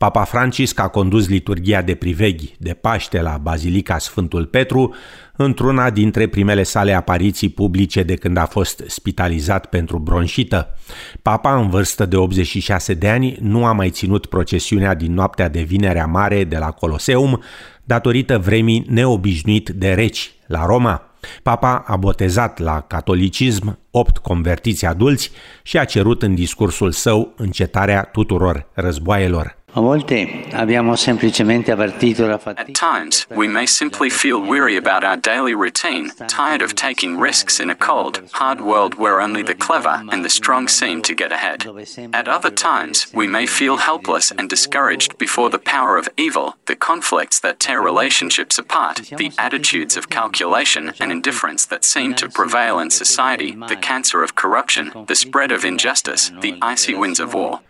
Papa Francisc a condus liturgia de priveghi de Paște la Bazilica Sfântul Petru, într-una dintre primele sale apariții publice de când a fost spitalizat pentru bronșită. Papa, în vârstă de 86 de ani, nu a mai ținut procesiunea din noaptea de Vinerea Mare de la Coloseum, datorită vremii neobișnuit de reci la Roma. Papa a botezat la catolicism opt convertiți adulți și a cerut în discursul său încetarea tuturor războaielor. A volte abbiamo semplicemente avvertito la fatica. At times, we may simply feel weary about our daily routine, tired of taking risks in a cold, hard world where only the clever and the strong seem to get ahead. At other times, we may feel helpless and discouraged before the power of evil, the conflicts that tear relationships apart, the attitudes of calculation and indifference that seem to prevail in society, the cancer of corruption, the spread of injustice, the icy winds of war.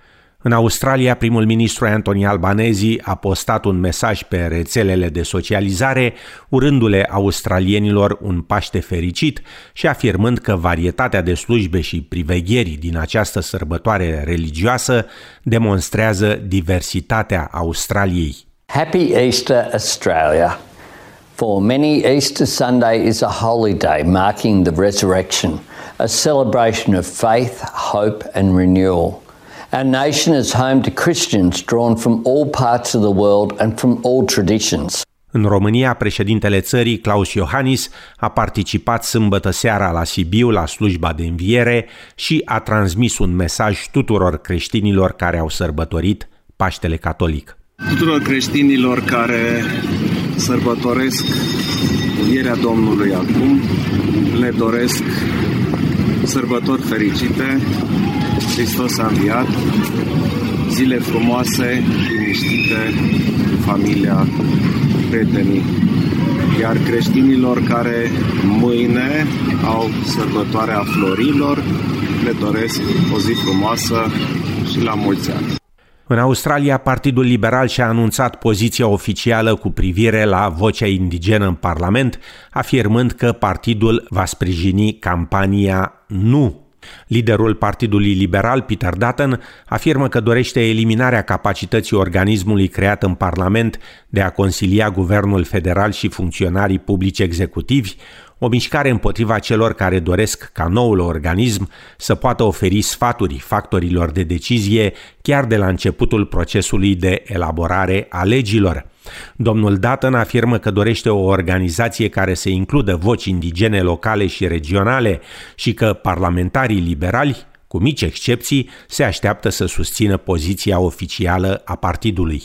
În Australia, primul ministru Anthony Albanese a postat un mesaj pe rețelele de socializare, urându-le australienilor un Paște fericit și afirmând că varietatea de slujbe și privegheri din această sărbătoare religioasă demonstrează diversitatea Australiei. Happy Easter Australia! For many, Easter Sunday is a holy day marking the resurrection, a celebration of faith, hope, and renewal. Our nation is home to Christians drawn from all parts of the world and from all traditions. În România, președintele țării, Claus Iohannis, a participat sâmbătă seara la Sibiu la slujba de înviere și a transmis un mesaj tuturor creștinilor care au sărbătorit Paștele Catolic. Tuturor creștinilor care sărbătoresc învierea Domnului acum, le doresc sărbători fericite, Hristos a înviat, zile frumoase, liniștite, familia, prietenii. Iar creștinilor care mâine au sărbătoarea florilor, le doresc o zi frumoasă și la mulți ani. În Australia, Partidul Liberal și-a anunțat poziția oficială cu privire la vocea indigenă în Parlament, afirmând că partidul va sprijini campania Nu. Liderul Partidului Liberal, Peter Dutton, afirmă că dorește eliminarea capacității organismului creat în Parlament de a consilia guvernul federal și funcționarii publici executivi, o mișcare împotriva celor care doresc ca noul organism să poată oferi sfaturi factorilor de decizie chiar de la începutul procesului de elaborare a legilor. Domnul Dutton afirmă că dorește o organizație care să includă voci indigene locale și regionale și că parlamentarii liberali, cu mici excepții, se așteaptă să susțină poziția oficială a partidului.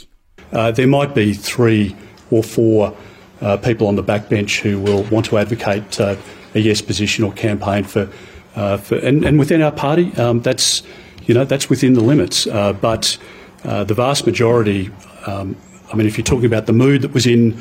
Uh, there might be three or four uh, people on the backbench who will want to advocate uh, a yes position or campaign for, uh, for and, and within our party, um, that's you know that's within the limits. Uh, but uh, the vast majority um, I mean, if you're talking about the mood that was in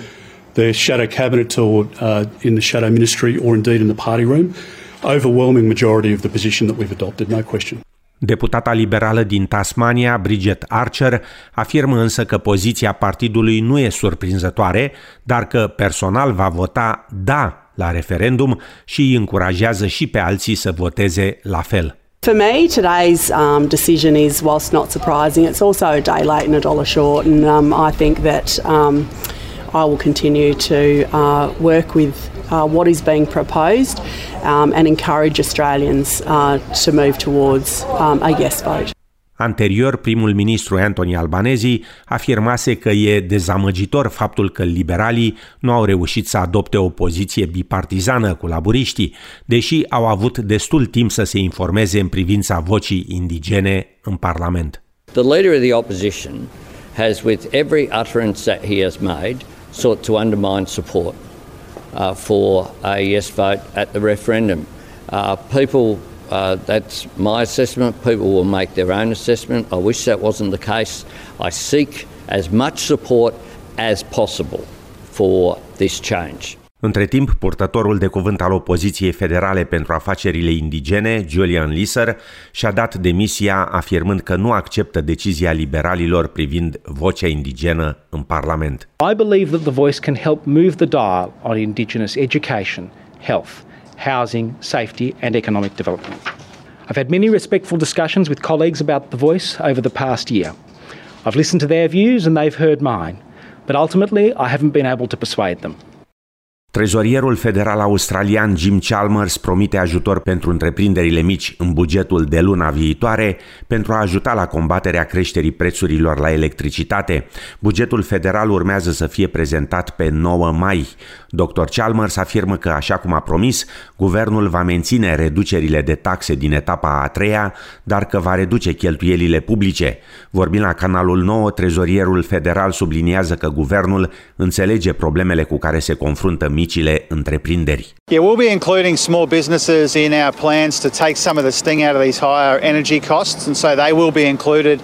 the shadow cabinet or uh, in the shadow ministry or indeed in the party room, overwhelming majority of the position that we've adopted, no question. Deputata liberală din Tasmania, Bridget Archer, afirmă însă că poziția partidului nu e surprinzătoare, dar că personal va vota da la referendum și îi încurajează și pe alții să voteze la fel. For me, today's um, decision is, whilst not surprising, it's also a day late and a dollar short, and um, I think that um, I will continue to uh, work with uh, what is being proposed um, and encourage Australians uh, to move towards um, a yes vote. Anterior, primul ministru Anthony Albanese afirmase că e dezamăgitor faptul că liberalii nu au reușit să adopte o poziție bipartizană cu laburiștii, deși au avut destul timp să se informeze în privința vocii indigene în Parlament. The leader of the opposition has, with every utterance that he has made, sought to undermine support uh, for a yes vote at the referendum. Uh, people Uh, that's my assessment. People will make their own assessment. I wish that wasn't the case. I seek as much support as possible for this change. Între timp, purtătorul de cuvânt al opoziției federale pentru afacerile indigene, Julian Lisser, și-a dat demisia afirmând că nu acceptă decizia liberalilor privind vocea indigenă în Parlament. I believe that the voice can help move the dial on indigenous education, health, housing, safety, and economic development. I've had many respectful discussions with colleagues about The Voice over the past year. I've listened to their views and they've heard mine, but ultimately I haven't been able to persuade them. Trezorierul federal australian Jim Chalmers promite ajutor pentru întreprinderile mici în bugetul de luna viitoare pentru a ajuta la combaterea creșterii prețurilor la electricitate. Bugetul federal urmează să fie prezentat pe 9 mai. Dr. Chalmers afirmă că, așa cum a promis, guvernul va menține reducerile de taxe din etapa a treia, dar că va reduce cheltuielile publice. Vorbind la canalul 9, trezorierul federal subliniază că guvernul înțelege problemele cu care se confruntă micile întreprinderi. Yeah, we'll be including small businesses in our plans to take some of the sting out of these higher energy costs, and so they will be included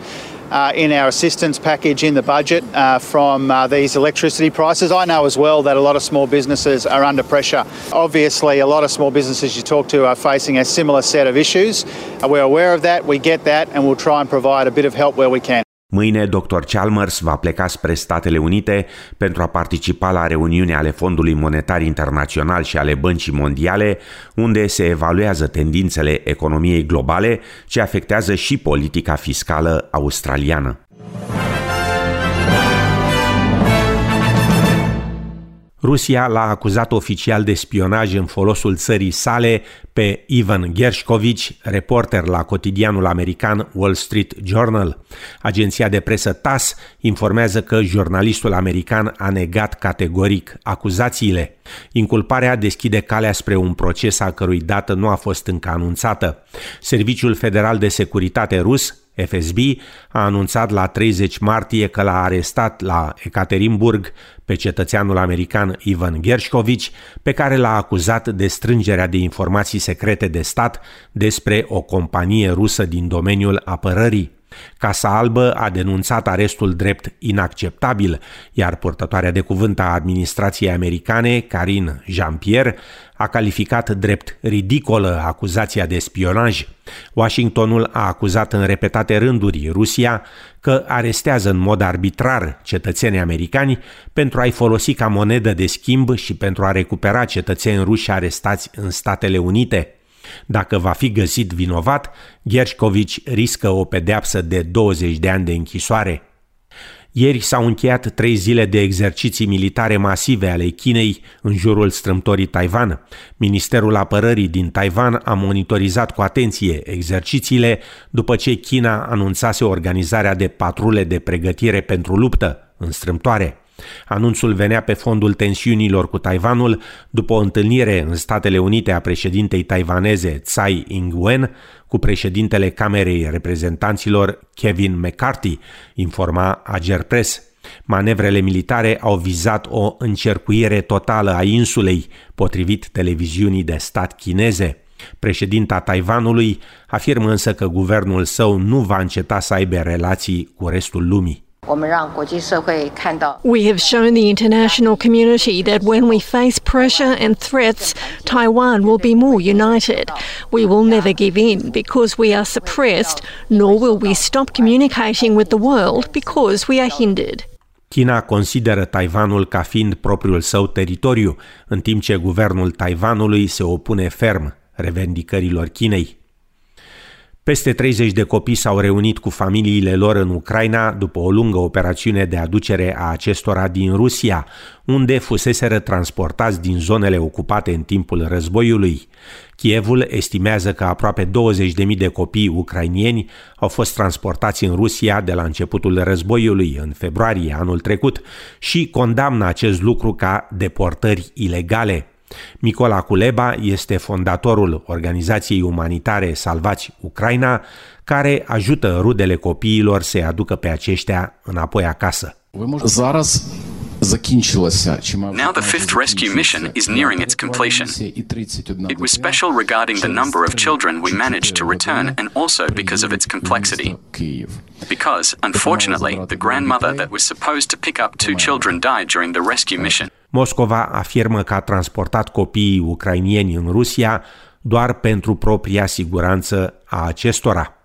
uh, in our assistance package in the budget uh, from uh, these electricity prices. I know as well that a lot of small businesses are under pressure. Obviously, a lot of small businesses you talk to are facing a similar set of issues. Uh, we're aware of that, we get that, and we'll try and provide a bit of help where we can. Mâine, dr. Chalmers va pleca spre Statele Unite pentru a participa la reuniunea ale Fondului Monetar Internațional și ale Băncii Mondiale, unde se evaluează tendințele economiei globale ce afectează și politica fiscală australiană. Rusia l-a acuzat oficial de spionaj în folosul țării sale pe Ivan Gershkovich, reporter la cotidianul american Wall Street Journal. Agenția de presă TASS informează că jurnalistul american a negat categoric acuzațiile. Inculparea deschide calea spre un proces a cărui dată nu a fost încă anunțată. Serviciul Federal de Securitate rus FSB a anunțat la 30 martie că l-a arestat la Ekaterinburg pe cetățeanul american Ivan Gershkovich, pe care l-a acuzat de strângerea de informații secrete de stat despre o companie rusă din domeniul apărării. Casa Albă a denunțat arestul drept inacceptabil, iar purtătoarea de cuvânt a administrației americane, Karin Jean-Pierre, a calificat drept ridicolă acuzația de spionaj. Washingtonul a acuzat în repetate rânduri Rusia că arestează în mod arbitrar cetățenii americani pentru a-i folosi ca monedă de schimb și pentru a recupera cetățeni ruși arestați în Statele Unite. Dacă va fi găsit vinovat, Gershkovich riscă o pedeapsă de 20 de ani de închisoare. Ieri s-au încheiat trei zile de exerciții militare masive ale Chinei în jurul strâmtorii Taiwan. Ministerul Apărării din Taiwan a monitorizat cu atenție exercițiile după ce China anunțase organizarea de patrule de pregătire pentru luptă în strâmtoare. Anunțul venea pe fondul tensiunilor cu Taiwanul după o întâlnire în Statele Unite a președintei taiwaneze Tsai Ing-wen cu președintele Camerei Reprezentanților Kevin McCarthy, informa Ager Press. Manevrele militare au vizat o încercuire totală a insulei, potrivit televiziunii de stat chineze. Președinta Taiwanului afirmă însă că guvernul său nu va înceta să aibă relații cu restul lumii. We have shown the international community that when we face pressure and threats, Taiwan will be more united. We will never give in because we are suppressed, nor will we stop communicating with the world because we are hindered. China consideră Taiwanul ca fiind propriul său teritoriu, în timp ce guvernul Taiwanului se opune ferm revendicărilor Chinei. Peste 30 de copii s-au reunit cu familiile lor în Ucraina după o lungă operațiune de aducere a acestora din Rusia, unde fuseseră transportați din zonele ocupate în timpul războiului. Kievul estimează că aproape 20.000 de copii ucrainieni au fost transportați în Rusia de la începutul războiului, în februarie anul trecut, și condamnă acest lucru ca deportări ilegale. Micola Culeba este fondatorul organizației umanitare Salvați Ucraina, care ajută rudele copiilor să aducă pe aceștia înapoi acasă. Now the fifth rescue mission is nearing its completion. It was special regarding the number of children we managed to return and also because of its complexity. Because, unfortunately, the grandmother that was supposed to pick up two children died during the rescue mission. Moscova afirmă că a transportat copiii ucrainieni în Rusia doar pentru propria siguranță a acestora.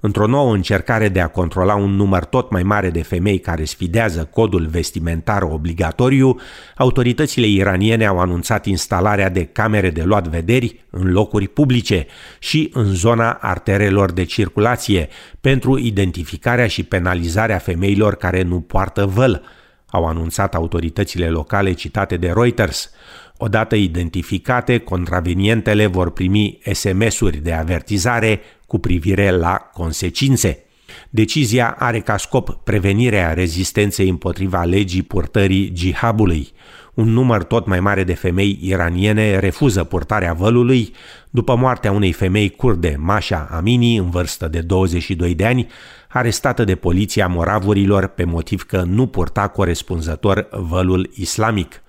Într-o nouă încercare de a controla un număr tot mai mare de femei care sfidează codul vestimentar obligatoriu, autoritățile iraniene au anunțat instalarea de camere de luat vederi în locuri publice și în zona arterelor de circulație pentru identificarea și penalizarea femeilor care nu poartă văl, au anunțat autoritățile locale citate de Reuters. Odată identificate, contravenientele vor primi SMS-uri de avertizare cu privire la consecințe. Decizia are ca scop prevenirea rezistenței împotriva legii purtării jihabului. Un număr tot mai mare de femei iraniene refuză purtarea vălului după moartea unei femei kurde, Masha Amini, în vârstă de 22 de ani, arestată de poliția moravurilor pe motiv că nu purta corespunzător vălul islamic.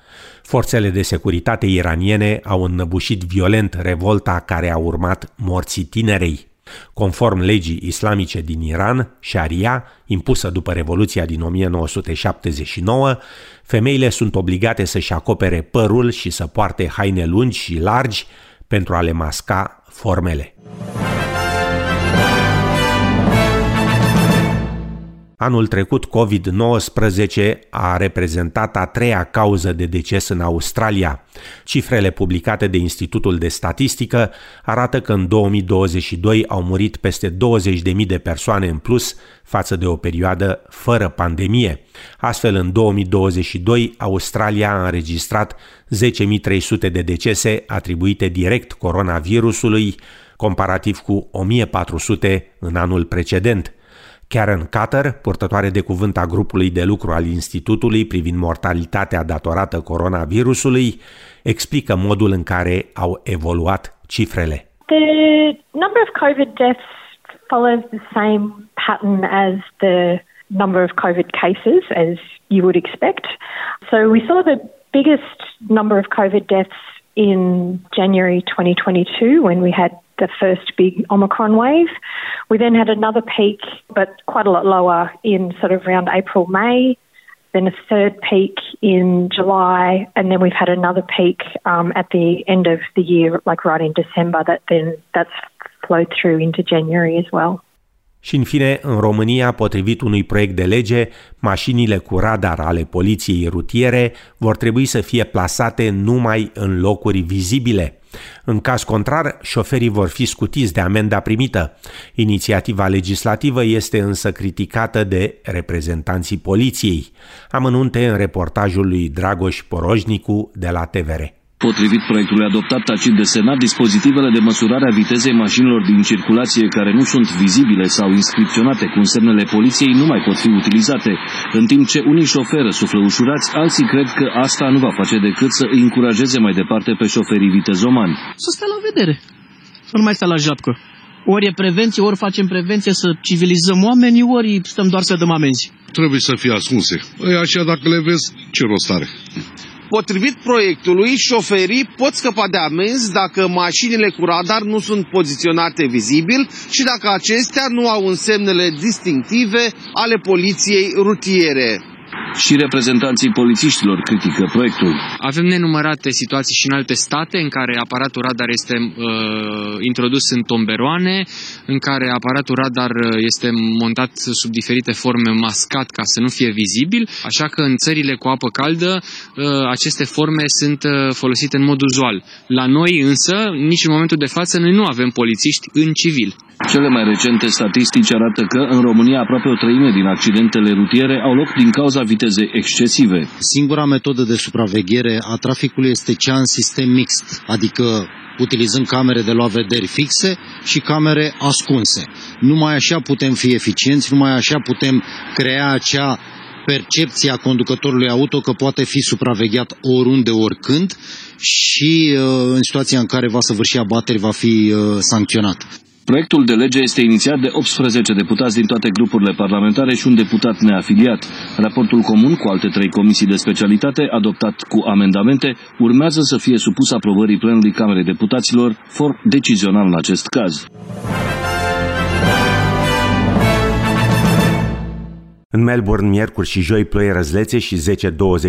Forțele de securitate iraniene au înnăbușit violent revolta care a urmat morții tinerei. Conform legii islamice din Iran, Sharia, impusă după Revoluția din 1979, femeile sunt obligate să-și acopere părul și să poarte haine lungi și largi pentru a le masca formele. Anul trecut, COVID-19 a reprezentat a treia cauză de deces în Australia. Cifrele publicate de Institutul de Statistică arată că în 2022 au murit peste 20.000 de persoane în plus față de o perioadă fără pandemie. Astfel, în 2022, Australia a înregistrat 10.300 de decese atribuite direct coronavirusului, comparativ cu 1.400 în anul precedent – Karen Cutter, purtătoare de cuvânt a grupului de lucru al Institutului privind mortalitatea datorată coronavirusului, explică modul în care au evoluat cifrele. The number of COVID deaths follows the same pattern as the number of COVID cases as you would expect. So we saw the biggest number of COVID deaths in January 2022 when we had the first big Omicron wave. We then had another peak, but quite a lot lower in sort of around April, May. Then a third peak in July, and then we've had another peak um, at the end of the year, like right in December. That then that's flowed through into January as well. Și în fine, în România, potrivit unui proiect de lege, mașinile cu radar ale poliției rutiere vor trebui să fie plasate numai în locuri vizibile. În caz contrar, șoferii vor fi scutiți de amenda primită. Inițiativa legislativă este însă criticată de reprezentanții poliției. Amănunte în reportajul lui Dragoș Porojnicu de la TVR. Potrivit proiectului adoptat tacit de Senat, dispozitivele de măsurare a vitezei mașinilor din circulație care nu sunt vizibile sau inscripționate cu semnele poliției nu mai pot fi utilizate, în timp ce unii șoferi suflă ușurați, alții cred că asta nu va face decât să îi încurajeze mai departe pe șoferii vitezomani. Să stea la vedere, să nu mai stea la japcă. Ori e prevenție, ori facem prevenție să civilizăm oamenii, ori stăm doar să dăm amenzi. Trebuie să fie ascunse. Ei, așa dacă le vezi, ce rost are? Potrivit proiectului, șoferii pot scăpa de amenzi dacă mașinile cu radar nu sunt poziționate vizibil și dacă acestea nu au însemnele distinctive ale poliției rutiere. Și reprezentanții polițiștilor critică proiectul. Avem nenumărate situații și în alte state în care aparatul radar este uh, introdus în tomberoane, în care aparatul radar este montat sub diferite forme mascat ca să nu fie vizibil, așa că în țările cu apă caldă uh, aceste forme sunt uh, folosite în mod uzual. La noi însă, nici în momentul de față, noi nu avem polițiști în civil. Cele mai recente statistici arată că în România aproape o treime din accidentele rutiere au loc din cauza vitezei excesive. Singura metodă de supraveghere a traficului este cea în sistem mixt, adică utilizând camere de luat vederi fixe și camere ascunse. Numai așa putem fi eficienți, numai așa putem crea acea percepție a conducătorului auto că poate fi supravegheat oriunde, oricând și uh, în situația în care va săvârși abateri va fi uh, sancționat. Proiectul de lege este inițiat de 18 deputați din toate grupurile parlamentare și un deputat neafiliat. Raportul comun cu alte trei comisii de specialitate, adoptat cu amendamente, urmează să fie supus aprobării plenului Camerei Deputaților, for decizional în acest caz. În Melbourne, miercuri și joi, ploi răzlețe și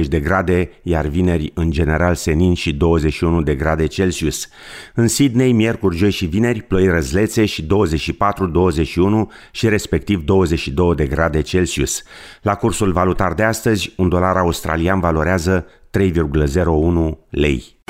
10-20 de grade, iar vineri, în general, senin și 21 de grade Celsius. În Sydney, miercuri, joi și vineri, ploi răzlețe și 24-21 și respectiv 22 de grade Celsius. La cursul valutar de astăzi, un dolar australian valorează 3,01 lei.